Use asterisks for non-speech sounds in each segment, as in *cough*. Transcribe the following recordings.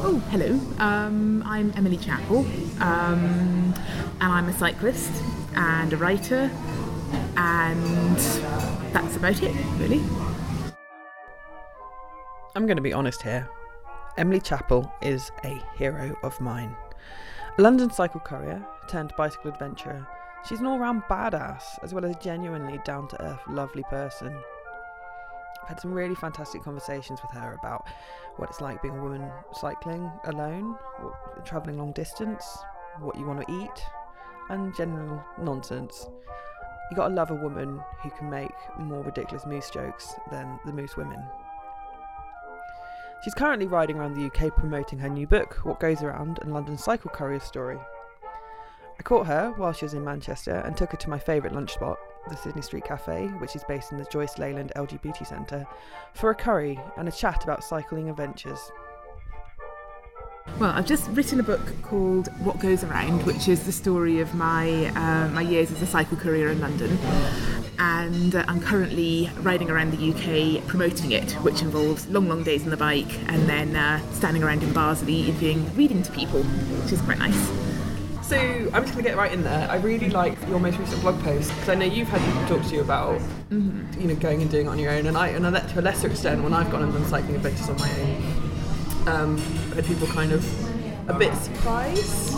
Oh, hello. Um, I'm Emily Chappell, um, and I'm a cyclist and a writer, and that's about it, really. I'm going to be honest here. Emily Chappell is a hero of mine. A London cycle courier turned bicycle adventurer, she's an all round badass as well as a genuinely down to earth, lovely person. Had some really fantastic conversations with her about what it's like being a woman cycling alone, travelling long distance, what you want to eat, and general nonsense. You gotta love a woman who can make more ridiculous moose jokes than the moose women. She's currently riding around the UK promoting her new book, What Goes Around, and London Cycle Courier Story. I caught her while she was in Manchester and took her to my favourite lunch spot, the Sidney Street Cafe, which is based in the Joyce Layland LGBT Centre, for a curry and a chat about cycling adventures. Well, I've just written a book called What Goes Around, which is the story of my uh, my years as a cycle courier in London. And uh, I'm currently riding around the UK promoting it, which involves long, long days on the bike and then uh, standing around in Barnsley interviewing, reading to people, which is quite nice. So I'm just going to get right in there. I really like your most recent blog post because I know you've had people talk to you about, mm-hmm. you know, going and doing it on your own, and I, and I, to a lesser extent, when I've gone and done cycling adventures on my own, um, had people kind of a bit surprised.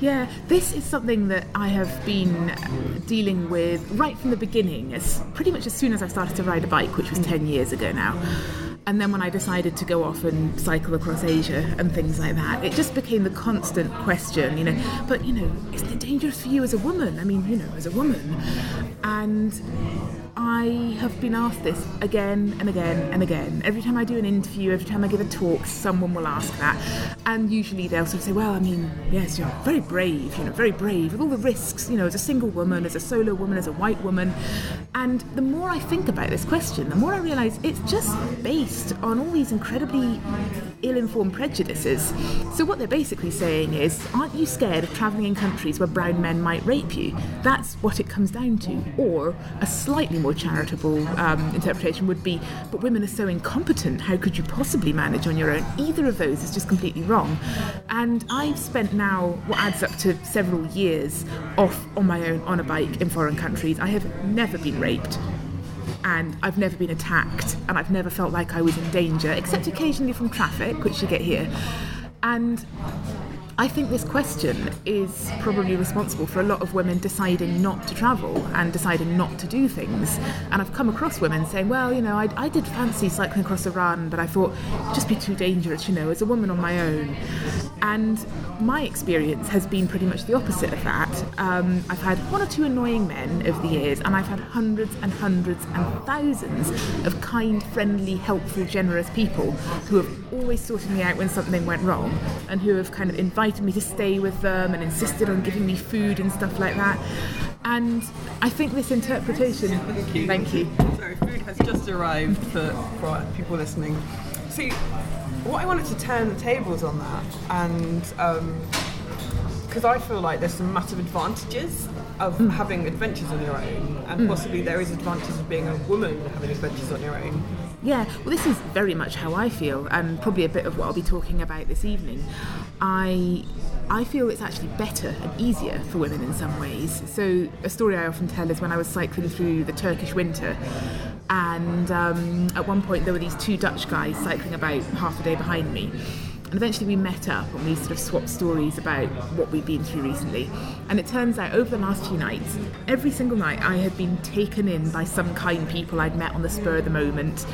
Yeah, this is something that I have been dealing with right from the beginning, as pretty much as soon as I started to ride a bike, which was 10 years ago now. And then when I decided to go off and cycle across Asia and things like that, it just became the constant question, you know, but you know, isn't it dangerous for you as a woman? I mean, you know, as a woman. And I have been asked this again and again and again. Every time I do an interview, every time I give a talk, someone will ask that. And usually they'll sort of say, well, I mean, yes, you're very brave, you know, very brave with all the risks, you know, as a single woman, as a solo woman, as a white woman. And the more I think about this question, the more I realise it's just based on all these incredibly ill informed prejudices. So, what they're basically saying is, aren't you scared of travelling in countries where brown men might rape you? That's what it comes down to. Or a slightly more charitable um, interpretation would be, but women are so incompetent, how could you possibly manage on your own? Either of those is just completely wrong. And I've spent now what adds up to several years off on my own on a bike in foreign countries. I have never been raped and I've never been attacked and I've never felt like I was in danger, except occasionally from traffic, which you get here. And I think this question is probably responsible for a lot of women deciding not to travel and deciding not to do things. And I've come across women saying, well, you know, I, I did fancy cycling across Iran, but I thought it'd just be too dangerous, you know, as a woman on my own. And my experience has been pretty much the opposite of that. Um, I've had one or two annoying men over the years, and I've had hundreds and hundreds and thousands of kind, friendly, helpful, generous people who have always sorted me out when something went wrong and who have kind of invited me to stay with them and insisted on giving me food and stuff like that. And I think this interpretation. Thank you. Thank you. Sorry, food has just arrived for, for people listening. See, what I wanted to turn the tables on that, and because um, I feel like there's some massive advantages of mm. having adventures on your own, and mm. possibly there is advantages of being a woman having adventures on your own. Yeah, well, this is very much how I feel, and probably a bit of what I'll be talking about this evening. I I feel it's actually better and easier for women in some ways. So, a story I often tell is when I was cycling through the Turkish winter, and um, at one point there were these two Dutch guys cycling about half a day behind me. And eventually we met up and we sort of swapped stories about what we'd been through recently. And it turns out over the last few nights, every single night I had been taken in by some kind people I'd met on the spur of the moment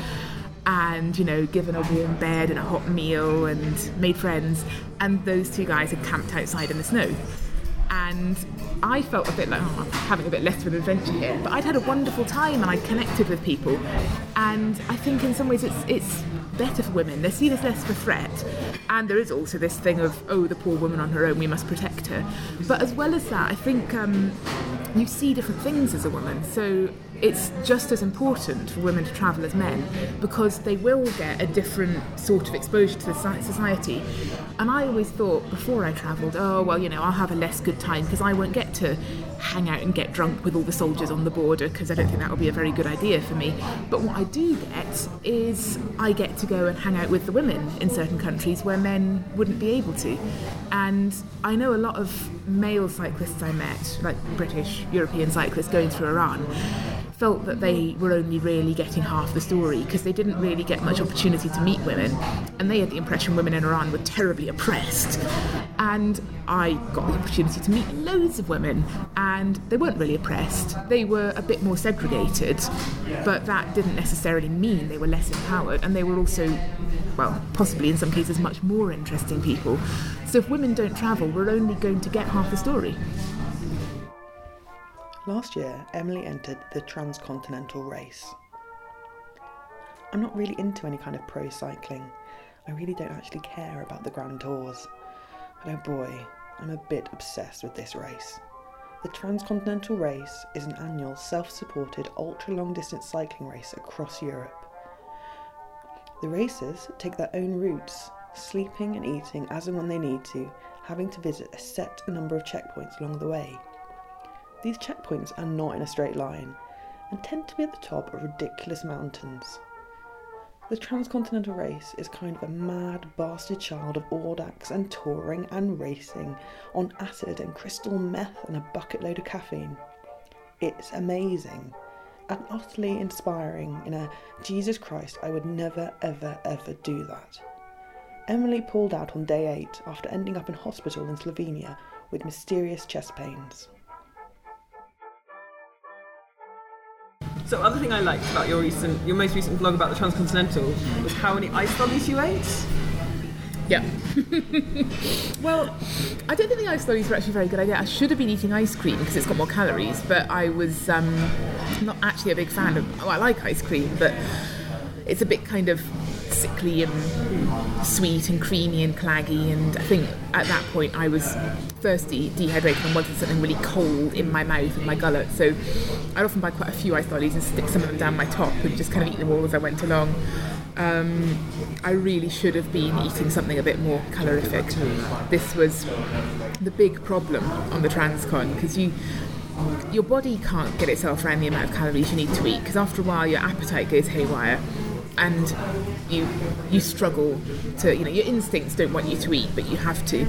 and you know given a warm bed and a hot meal and made friends and those two guys had camped outside in the snow and I felt a bit like oh, I'm having a bit less of an adventure here but I'd had a wonderful time and I'd connected with people. And I think in some ways it's it's better for women. They're seen as less of a threat. And there is also this thing of oh the poor woman on her own we must protect her. But as well as that I think um, you see different things as a woman. So it's just as important for women to travel as men because they will get a different sort of exposure to the society. And I always thought before I travelled, oh, well, you know, I'll have a less good time because I won't get to hang out and get drunk with all the soldiers on the border because I don't think that would be a very good idea for me. But what I do get is I get to go and hang out with the women in certain countries where men wouldn't be able to. And I know a lot of male cyclists I met, like British, European cyclists going through Iran felt that they were only really getting half the story because they didn't really get much opportunity to meet women and they had the impression women in Iran were terribly oppressed and I got the opportunity to meet loads of women and they weren't really oppressed they were a bit more segregated but that didn't necessarily mean they were less empowered and they were also well possibly in some cases much more interesting people so if women don't travel we're only going to get half the story Last year, Emily entered the Transcontinental Race. I'm not really into any kind of pro cycling. I really don't actually care about the Grand Tours. But oh boy, I'm a bit obsessed with this race. The Transcontinental Race is an annual self supported ultra long distance cycling race across Europe. The racers take their own routes, sleeping and eating as and when they need to, having to visit a set number of checkpoints along the way. These checkpoints are not in a straight line and tend to be at the top of ridiculous mountains. The transcontinental race is kind of a mad bastard child of Audax and touring and racing on acid and crystal meth and a bucket load of caffeine. It's amazing and utterly inspiring in a Jesus Christ, I would never ever ever do that. Emily pulled out on day 8 after ending up in hospital in Slovenia with mysterious chest pains. So, other thing I liked about your recent, your most recent blog about the Transcontinental was how many ice lollies you ate. Yeah. *laughs* well, I don't think the ice lollies were actually a very good idea. I should have been eating ice cream because it's got more calories, but I was um, not actually a big fan of. I like ice cream, but it's a bit kind of sickly and sweet and creamy and claggy. And I think at that point I was thirsty, dehydrated, and wanted something really cold in my mouth and my gullet. So I'd often buy quite a few ice lollies and stick some of them down my top and just kind of eat them all as I went along. Um, I really should have been eating something a bit more calorific. This was the big problem on the Transcon because you your body can't get itself around the amount of calories you need to eat because after a while your appetite goes haywire and you you struggle to you know your instincts don't want you to eat but you have to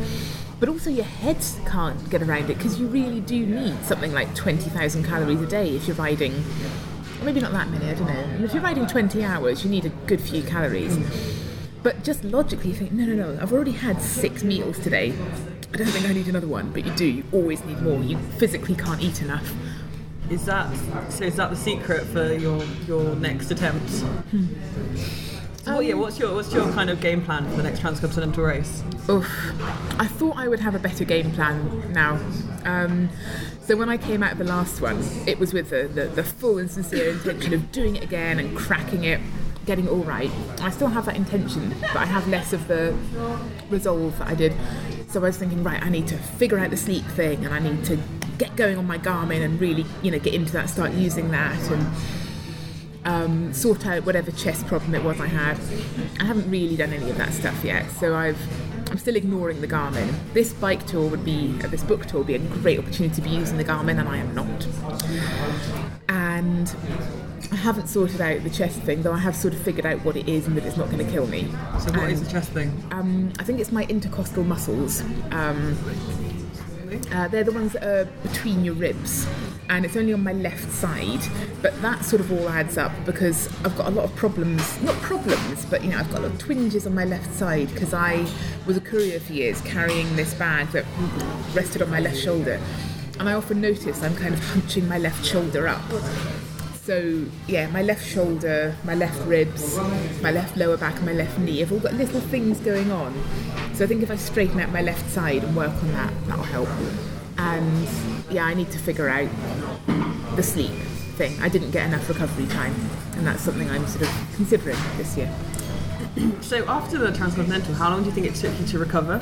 but also your head can't get around it because you really do need something like 20,000 calories a day if you're riding maybe not that many I don't know and if you're riding 20 hours you need a good few calories but just logically you think no no no I've already had six meals today I don't think I need another one but you do you always need more you physically can't eat enough is that so? Is that the secret for your your next attempt? Hmm. Um, yeah, what's your what's your kind of game plan for the next transcontinental race? Oof, I thought I would have a better game plan now. Um, so when I came out of the last one, it was with the, the, the full and sincere intention of doing it again and cracking it getting it all right. I still have that intention, but I have less of the resolve that I did. So I was thinking, right, I need to figure out the sleep thing, and I need to get going on my Garmin and really, you know, get into that, start using that, and um, sort out whatever chest problem it was I had. I haven't really done any of that stuff yet, so I've I'm still ignoring the Garmin. This bike tour would be, uh, this book tour would be a great opportunity to be using the Garmin, and I am not. And I haven't sorted out the chest thing, though I have sort of figured out what it is and that it's not going to kill me. So, what and, is the chest thing? Um, I think it's my intercostal muscles. Um, uh, they're the ones that are between your ribs, and it's only on my left side. But that sort of all adds up because I've got a lot of problems. Not problems, but you know, I've got a lot of twinges on my left side because I was a courier for years carrying this bag that rested on my left shoulder. And I often notice I'm kind of hunching my left shoulder up so yeah, my left shoulder, my left ribs, my left lower back, and my left knee have all got little things going on. So I think if I straighten out my left side and work on that, that'll help. And yeah, I need to figure out the sleep thing. I didn't get enough recovery time, and that's something I'm sort of considering this year. *clears throat* so after the transcontinental, how long do you think it took you to recover?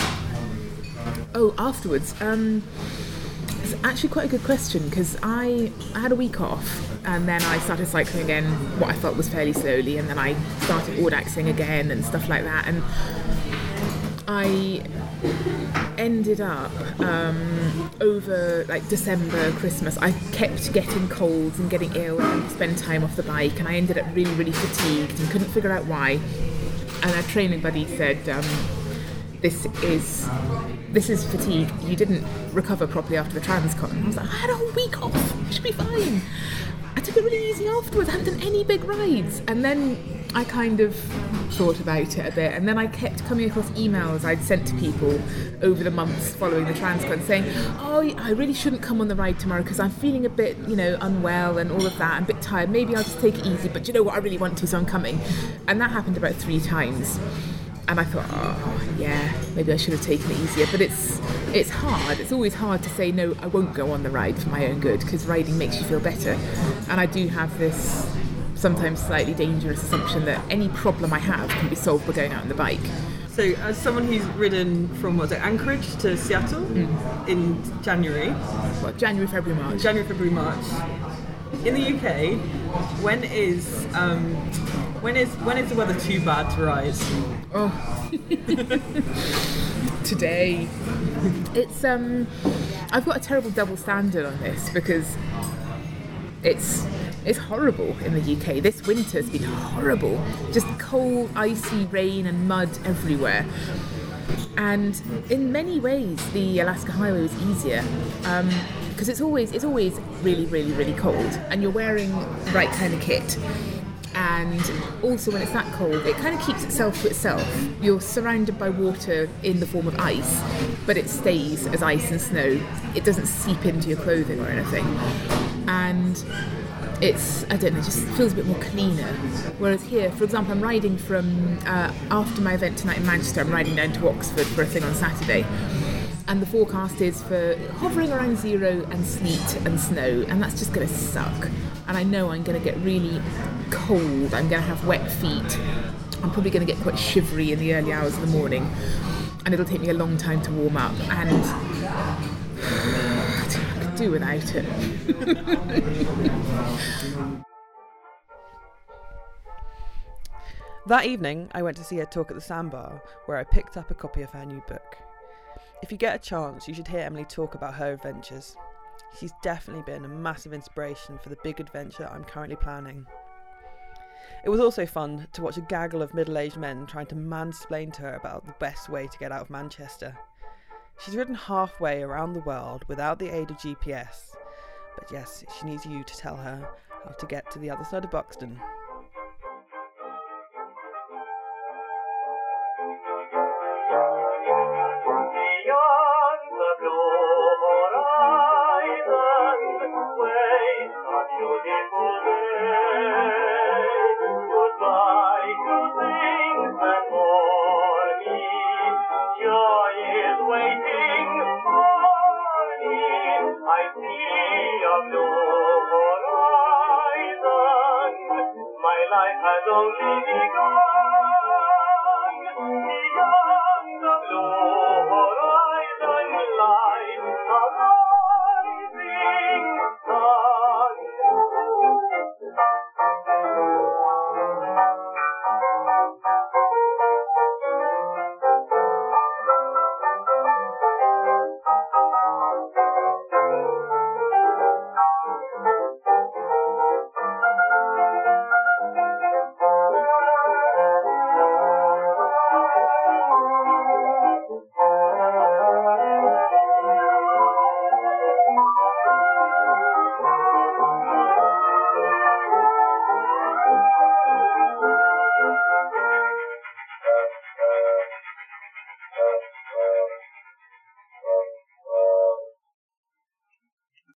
Oh, afterwards. Um, It's actually quite a good question because I, I had a week off and then I started cycling again, what I felt was fairly slowly, and then I started audaxing again and stuff like that. And I ended up um, over like December, Christmas. I kept getting colds and getting ill and spend time off the bike, and I ended up really, really fatigued and couldn't figure out why. And a training buddy said, um, "This is this is fatigue. You didn't recover properly after the Transcon." I was like, "I had a whole week off. I should be fine." I took it really easy afterwards. I hadn't done any big rides. And then I kind of thought about it a bit. And then I kept coming across emails I'd sent to people over the months following the Transcon saying, Oh, I really shouldn't come on the ride tomorrow because I'm feeling a bit, you know, unwell and all of that. I'm a bit tired. Maybe I'll just take it easy. But you know what? I really want to, so I'm coming. And that happened about three times and I thought, oh yeah, maybe I should have taken it easier. But it's it's hard. It's always hard to say no. I won't go on the ride for my own good because riding makes you feel better. And I do have this sometimes slightly dangerous assumption that any problem I have can be solved by going out on the bike. So, as someone who's ridden from what's it, Anchorage to Seattle mm. in January, well, January, February, March, January, February, March. In the UK, when is um, when is when is the weather too bad to ride? Oh, *laughs* today. It's um, I've got a terrible double standard on this because it's it's horrible in the UK. This winter's been horrible. Just cold, icy rain and mud everywhere. And in many ways, the Alaska Highway was easier. Um, because it's always it's always really really really cold and you're wearing the right kind of kit and also when it's that cold it kind of keeps itself to itself you're surrounded by water in the form of ice but it stays as ice and snow it doesn't seep into your clothing or anything and it's I don't know, just feels a bit more cleaner. Whereas here, for example, I'm riding from uh, after my event tonight in Manchester. I'm riding down to Oxford for a thing on Saturday, and the forecast is for hovering around zero and sleet and snow, and that's just going to suck. And I know I'm going to get really cold. I'm going to have wet feet. I'm probably going to get quite shivery in the early hours of the morning, and it'll take me a long time to warm up. And *sighs* I could do without it. *laughs* that evening, I went to see her talk at the Sandbar, where I picked up a copy of her new book. If you get a chance, you should hear Emily talk about her adventures. She's definitely been a massive inspiration for the big adventure I'm currently planning. It was also fun to watch a gaggle of middle aged men trying to mansplain to her about the best way to get out of Manchester. She's ridden halfway around the world without the aid of GPS, but yes, she needs you to tell her how to get to the other side of Buxton.